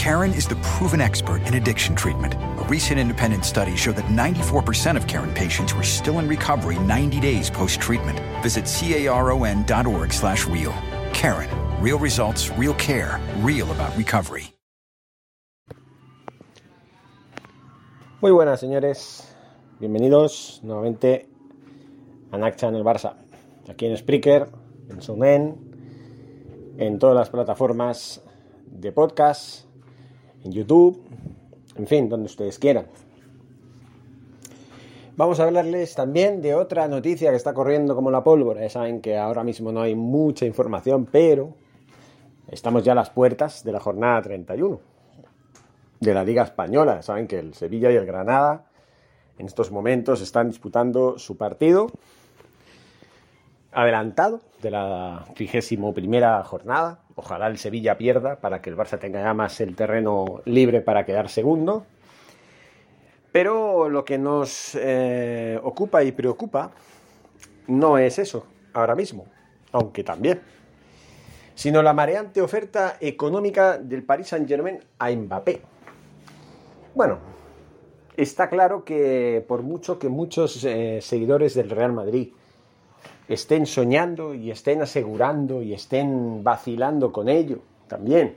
Karen is the proven expert in addiction treatment. A recent independent study showed that 94% of Karen patients were still in recovery 90 days post-treatment. Visit caron.org slash real. Karen. Real results, real care, real about recovery. Muy buenas, señores. Bienvenidos nuevamente a Nacha en el Barça. Aquí en Spreaker, en Sunen, en todas las plataformas de podcast, en YouTube, en fin, donde ustedes quieran. Vamos a hablarles también de otra noticia que está corriendo como la pólvora. Ya saben que ahora mismo no hay mucha información, pero estamos ya a las puertas de la jornada 31 de la Liga Española. Saben que el Sevilla y el Granada en estos momentos están disputando su partido adelantado de la trigésimo primera jornada. Ojalá el Sevilla pierda para que el Barça tenga ya más el terreno libre para quedar segundo. Pero lo que nos eh, ocupa y preocupa no es eso ahora mismo, aunque también, sino la mareante oferta económica del Paris Saint-Germain a Mbappé. Bueno, está claro que por mucho que muchos eh, seguidores del Real Madrid estén soñando y estén asegurando y estén vacilando con ello también,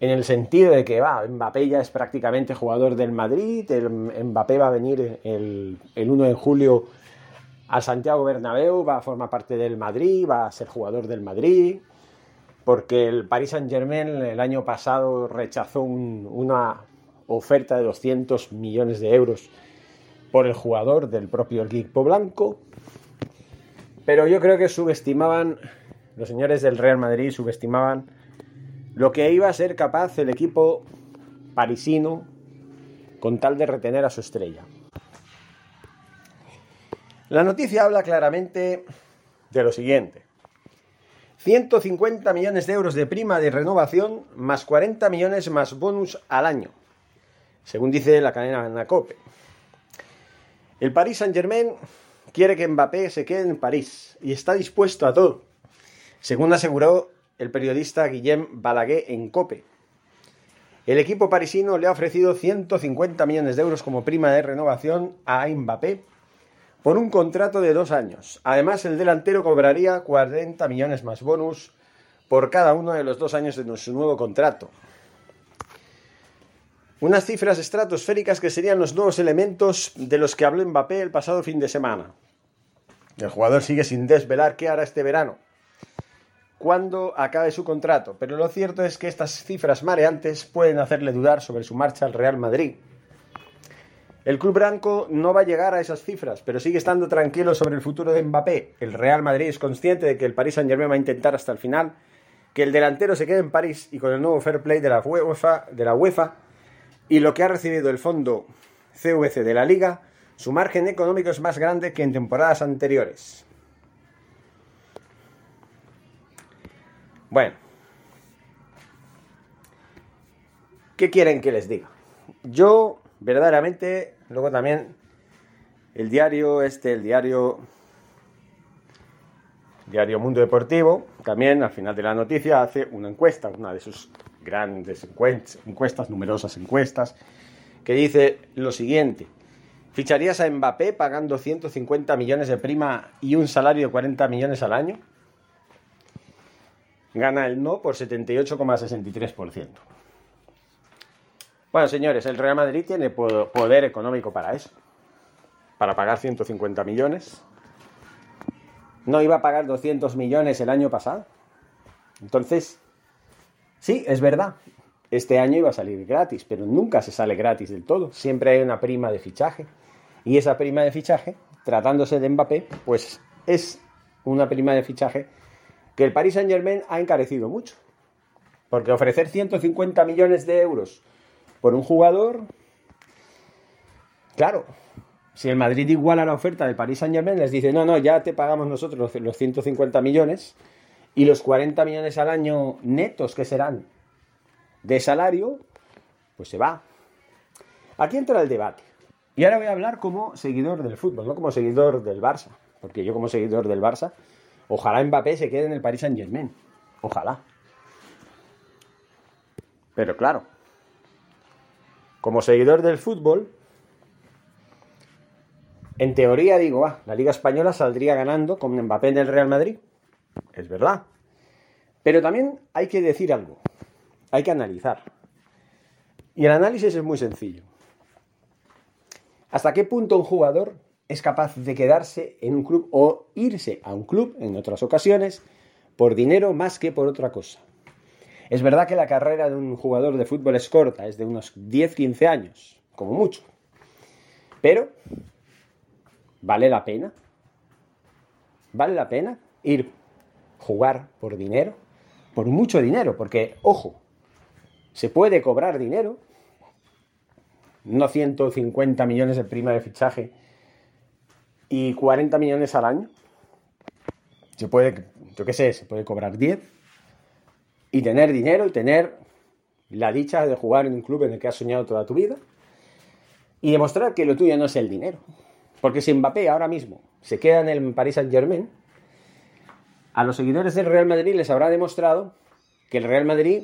en el sentido de que va, Mbappé ya es prácticamente jugador del Madrid, el Mbappé va a venir el, el 1 de julio a Santiago Bernabéu, va a formar parte del Madrid, va a ser jugador del Madrid, porque el Paris Saint Germain el año pasado rechazó un, una oferta de 200 millones de euros por el jugador del propio equipo blanco. Pero yo creo que subestimaban, los señores del Real Madrid subestimaban lo que iba a ser capaz el equipo parisino con tal de retener a su estrella. La noticia habla claramente de lo siguiente. 150 millones de euros de prima de renovación más 40 millones más bonus al año según dice la cadena Nacope. El Paris Saint-Germain quiere que Mbappé se quede en París y está dispuesto a todo, según aseguró el periodista Guillem Balaguer en Cope. El equipo parisino le ha ofrecido 150 millones de euros como prima de renovación a Mbappé por un contrato de dos años. Además, el delantero cobraría 40 millones más bonus por cada uno de los dos años de su nuevo contrato. Unas cifras estratosféricas que serían los nuevos elementos de los que habló Mbappé el pasado fin de semana. El jugador sigue sin desvelar qué hará este verano, cuando acabe su contrato, pero lo cierto es que estas cifras mareantes pueden hacerle dudar sobre su marcha al Real Madrid. El club blanco no va a llegar a esas cifras, pero sigue estando tranquilo sobre el futuro de Mbappé. El Real Madrid es consciente de que el Paris Saint-Germain va a intentar hasta el final que el delantero se quede en París y con el nuevo fair play de la UEFA, de la UEFA y lo que ha recibido el fondo CVC de la liga, su margen económico es más grande que en temporadas anteriores. Bueno, ¿qué quieren que les diga? Yo, verdaderamente, luego también el diario este, el diario Diario Mundo Deportivo, también al final de la noticia hace una encuesta, una de sus grandes encuestas, numerosas encuestas, que dice lo siguiente. ¿Ficharías a Mbappé pagando 150 millones de prima y un salario de 40 millones al año? Gana el no por 78,63%. Bueno, señores, el Real Madrid tiene poder económico para eso. Para pagar 150 millones. No iba a pagar 200 millones el año pasado. Entonces, Sí, es verdad. Este año iba a salir gratis, pero nunca se sale gratis del todo. Siempre hay una prima de fichaje. Y esa prima de fichaje, tratándose de Mbappé, pues es una prima de fichaje que el Paris Saint Germain ha encarecido mucho. Porque ofrecer 150 millones de euros por un jugador, claro, si el Madrid iguala la oferta del Paris Saint Germain, les dice, no, no, ya te pagamos nosotros los 150 millones y los 40 millones al año netos que serán de salario, pues se va. Aquí entra el debate. Y ahora voy a hablar como seguidor del fútbol, no como seguidor del Barça. Porque yo como seguidor del Barça, ojalá Mbappé se quede en el Paris Saint Germain. Ojalá. Pero claro, como seguidor del fútbol, en teoría digo, ah, la Liga Española saldría ganando con Mbappé en el Real Madrid. Es verdad. Pero también hay que decir algo. Hay que analizar. Y el análisis es muy sencillo. ¿Hasta qué punto un jugador es capaz de quedarse en un club o irse a un club en otras ocasiones por dinero más que por otra cosa? Es verdad que la carrera de un jugador de fútbol es corta, es de unos 10-15 años, como mucho. Pero, ¿vale la pena? ¿Vale la pena ir jugar por dinero? Por mucho dinero, porque, ojo, se puede cobrar dinero, no 150 millones de prima de fichaje y 40 millones al año. Se puede, yo qué sé, se puede cobrar 10 y tener dinero y tener la dicha de jugar en un club en el que has soñado toda tu vida y demostrar que lo tuyo no es el dinero. Porque si Mbappé ahora mismo se queda en el Paris Saint Germain, a los seguidores del Real Madrid les habrá demostrado que el Real Madrid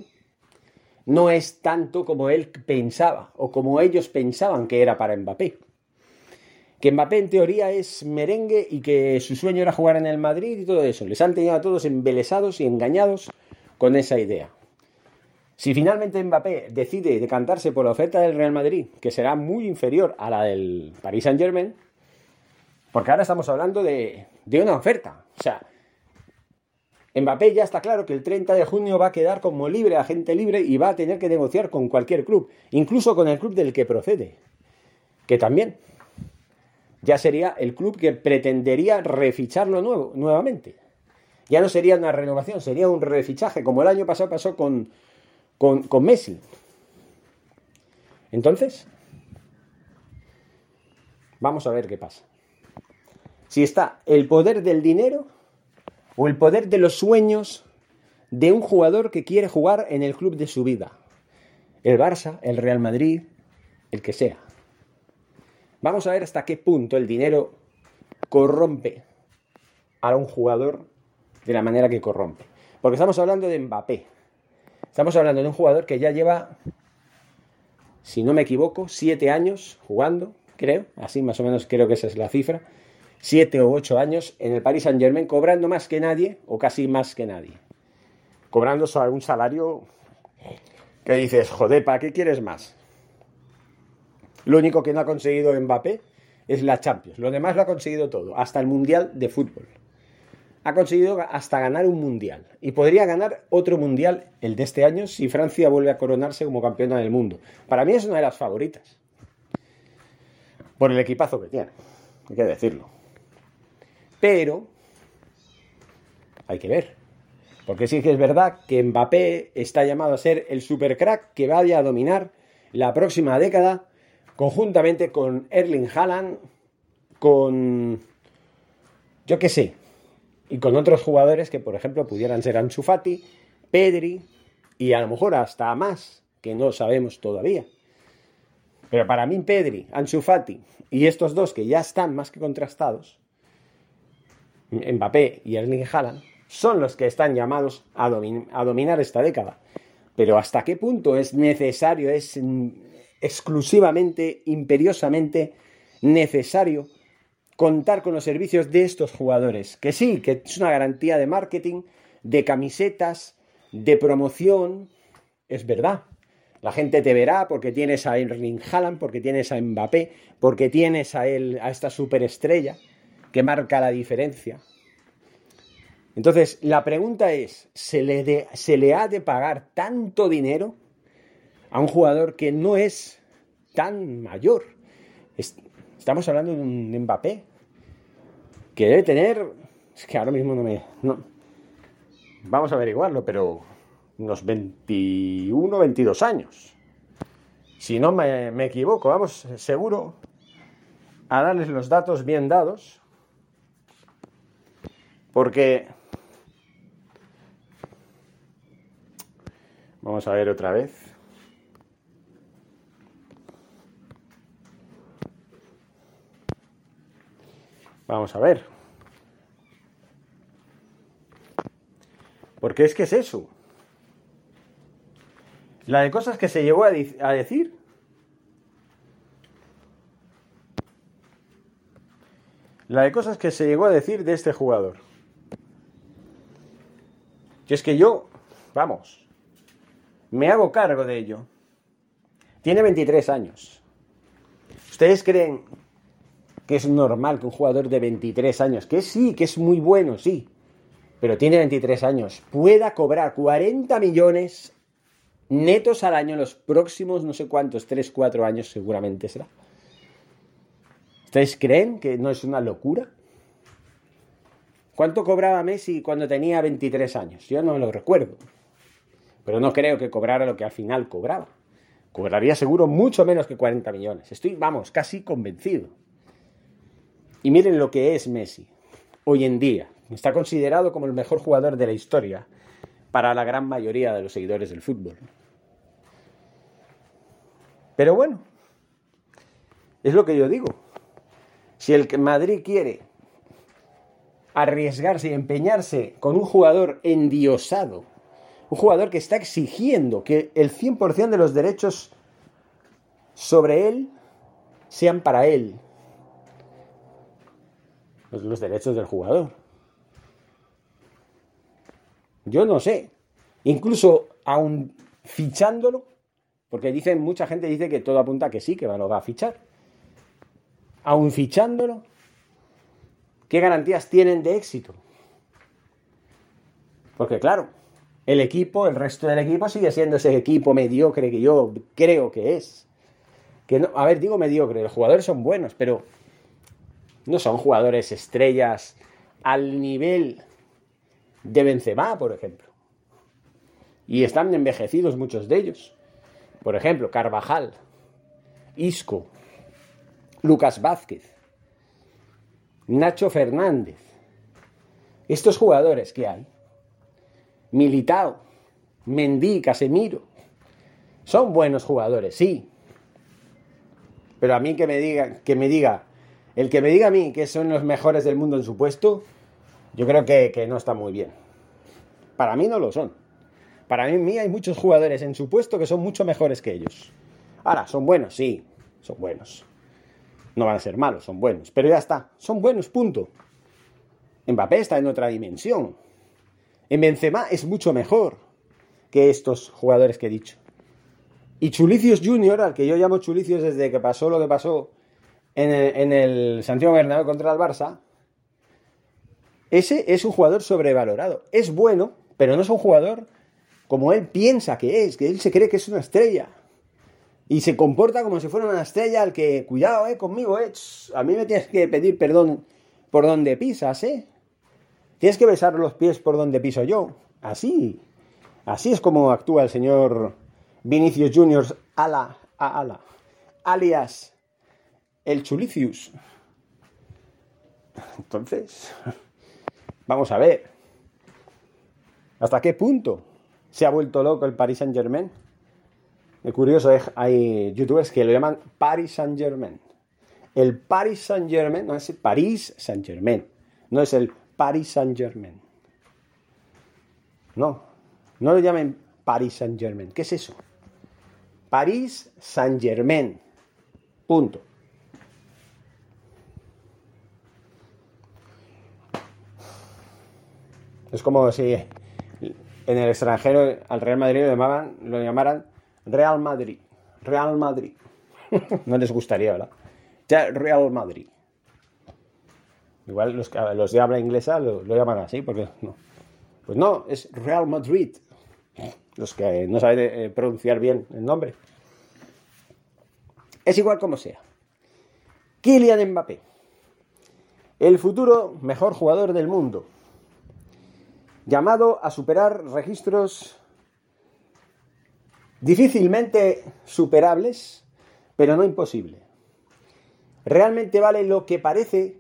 no es tanto como él pensaba o como ellos pensaban que era para Mbappé. Que Mbappé en teoría es merengue y que su sueño era jugar en el Madrid y todo eso. Les han tenido a todos embelesados y engañados con esa idea. Si finalmente Mbappé decide decantarse por la oferta del Real Madrid, que será muy inferior a la del Paris Saint Germain, porque ahora estamos hablando de, de una oferta. O sea, Mbappé ya está claro que el 30 de junio va a quedar como libre, agente libre, y va a tener que negociar con cualquier club, incluso con el club del que procede, que también ya sería el club que pretendería reficharlo nuevo, nuevamente. Ya no sería una renovación, sería un refichaje, como el año pasado pasó con, con, con Messi. Entonces, vamos a ver qué pasa. Si está el poder del dinero o el poder de los sueños de un jugador que quiere jugar en el club de su vida. El Barça, el Real Madrid, el que sea. Vamos a ver hasta qué punto el dinero corrompe a un jugador de la manera que corrompe. Porque estamos hablando de Mbappé. Estamos hablando de un jugador que ya lleva, si no me equivoco, siete años jugando, creo, así más o menos creo que esa es la cifra, siete o ocho años en el Paris Saint Germain cobrando más que nadie o casi más que nadie. Cobrando algún salario que dices, joder, ¿para qué quieres más? Lo único que no ha conseguido Mbappé es la Champions. Lo demás lo ha conseguido todo, hasta el Mundial de Fútbol. Ha conseguido hasta ganar un Mundial. Y podría ganar otro Mundial, el de este año, si Francia vuelve a coronarse como campeona del mundo. Para mí es una de las favoritas. Por el equipazo que tiene, hay que decirlo. Pero hay que ver. Porque sí que es verdad que Mbappé está llamado a ser el supercrack que vaya a dominar la próxima década conjuntamente con Erling Haaland, con yo qué sé, y con otros jugadores que por ejemplo pudieran ser Ansu Fati, Pedri y a lo mejor hasta más que no sabemos todavía. Pero para mí Pedri, Ansu Fati y estos dos que ya están más que contrastados Mbappé y Erling Haaland, son los que están llamados a, dominar esta década. Pero ¿hasta qué punto es necesario, es exclusivamente, imperiosamente necesario contar con los servicios de estos jugadores? Que sí, que es una garantía de marketing, de camisetas, de promoción, es verdad. La gente te verá porque tienes a Erling Haaland, porque tienes a Mbappé, porque tienes a él, a esta superestrella que marca la diferencia. Entonces, la pregunta es, ¿se le, ¿se le ha de pagar tanto dinero a un jugador que no es tan mayor? estamos hablando de un Mbappé que debe tener... Es que ahora mismo no me... No, vamos a averiguarlo, pero unos 21, 22 años. Si no me, me equivoco, vamos, seguro a darles los datos bien dados, porque vamos a ver otra vez. Vamos a ver. Porque es que es eso. La de cosas que se llegó a, a decir. La de cosas que se llegó a decir de este jugador. Y es que yo, vamos, me hago cargo de ello. Tiene 23 años. ¿Ustedes creen que es normal que un jugador de 23 años, que sí, que es muy bueno, sí, pero tiene 23 años, pueda cobrar 40 millones netos al año en los próximos no sé cuántos, 3, 4 años seguramente será? ¿Ustedes creen que no es una locura? ¿Cuánto cobraba Messi cuando tenía 23 años? Yo no lo recuerdo. Pero no creo que cobrara lo que al final cobraba. Cobraría seguro mucho menos que 40 millones. Estoy, vamos, casi convencido. Y miren lo que es Messi hoy en día. Está considerado como el mejor jugador de la historia para la gran mayoría de los seguidores del fútbol. Pero bueno, es lo que yo digo. Si el Madrid quiere arriesgarse y empeñarse con un jugador endiosado, un jugador que está exigiendo que el 100% de los derechos sobre él sean para él, los derechos del jugador. Yo no sé. Incluso aún fichándolo, porque dicen, mucha gente dice que todo apunta que sí, que lo va a fichar. Aún fichándolo, ¿qué garantías tienen de éxito? Porque claro, el equipo, el resto del equipo sigue siendo ese equipo mediocre que yo creo que es. Que no, a ver, digo mediocre, los jugadores son buenos, pero no son jugadores estrellas al nivel de Benzema, por ejemplo. Y están envejecidos muchos de ellos. Por ejemplo, Carvajal, Isco, Lucas Vázquez, Nacho Fernández. Estos jugadores que hay, Militao, Mendy, Casemiro, son buenos jugadores, sí. Pero a mí que me diga, que me diga, el que me diga a mí que son los mejores del mundo en su puesto, yo creo que, no está muy bien. Para mí no lo son. Para mí hay muchos jugadores en su puesto que son mucho mejores que ellos. Ahora, ¿son buenos? Sí, son buenos. No van a ser malos, son buenos. Pero ya está, son buenos, punto. Mbappé está en otra dimensión. En Benzema es mucho mejor que estos jugadores que he dicho. Y Chulicios Junior, al que yo llamo Chulicios desde que pasó lo que pasó en el, en el Santiago Bernabéu contra el Barça, ese es un jugador sobrevalorado. Es bueno, pero no es un jugador como él piensa que es, que él se cree que es una estrella. Y se comporta como si fuera una estrella al que, cuidado, eh, conmigo, eh, a mí me tienes que pedir perdón por donde pisas, eh. Tienes que besar los pies por donde piso yo. Así. Así es como actúa el señor Vinicius Junior ala, a ala, alias el Chulicius. Entonces, Vamos a ver. ¿Hasta qué punto se ha vuelto loco el Paris Saint Germain? Es curioso, hay youtubers que lo llaman Paris Saint Germain. El Paris Saint Germain no es el Paris Saint Germain, no es el Paris Saint Germain. No, no lo llamen Paris Saint Germain. ¿Qué es eso? Paris Saint Germain. Punto. Es como si en el extranjero al Real Madrid lo, llamaban, lo llamaran Real Madrid. Real Madrid. no les gustaría, ¿verdad? Ya Real Madrid. Igual los, los de habla inglesa lo, llaman así, porque no. Pues no, es Real Madrid. Los que no saben eh, pronunciar bien el nombre. Es igual como sea. Kylian Mbappé. El futuro mejor jugador del mundo llamado a superar registros difícilmente superables, pero no imposible. ¿Realmente vale lo que parece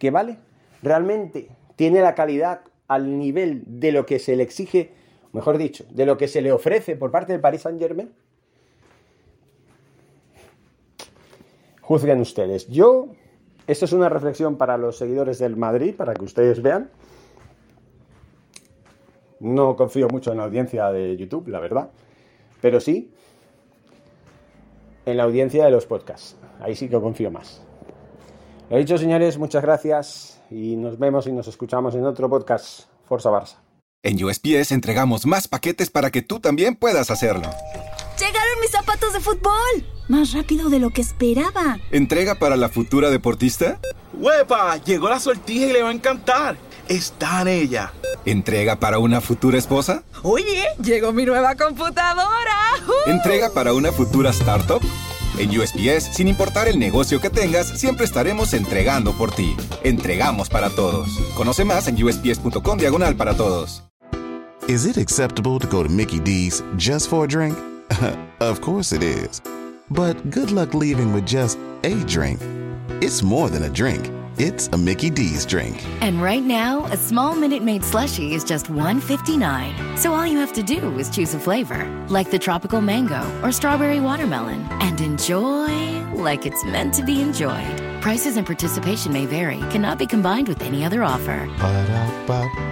que vale? ¿Realmente tiene la calidad al nivel de lo que se le exige, mejor dicho, de lo que se le ofrece por parte del Paris Saint-Germain? Juzguen ustedes. Yo, esto es una reflexión para los seguidores del Madrid, para que ustedes vean. No confío mucho en la audiencia de YouTube, la verdad, pero sí en la audiencia de los podcasts. Ahí sí que confío más. Lo dicho, señores, muchas gracias y nos vemos y nos escuchamos en otro podcast. Forza Barça. En USPS entregamos más paquetes para que tú también puedas hacerlo. ¡Llegaron mis zapatos de fútbol! Más rápido de lo que esperaba. ¿Entrega para la futura deportista? ¡Huepa! Llegó la sortija y le va a encantar. Está en ella. ¿Entrega para una futura esposa? Oye, llegó mi nueva computadora. ¡Uh! ¿Entrega para una futura startup? En USPS, sin importar el negocio que tengas, siempre estaremos entregando por ti. Entregamos para todos. Conoce más en usps.com diagonal para todos. Is it acceptable to go to Mickey D's just for a drink? of course it is. But good luck leaving with just a drink. It's more than a drink. It's a Mickey D's drink. And right now, a small Minute Maid slushie is just $1.59. So all you have to do is choose a flavor, like the tropical mango or strawberry watermelon, and enjoy like it's meant to be enjoyed. Prices and participation may vary, cannot be combined with any other offer. Ba-da-ba-ba-ba.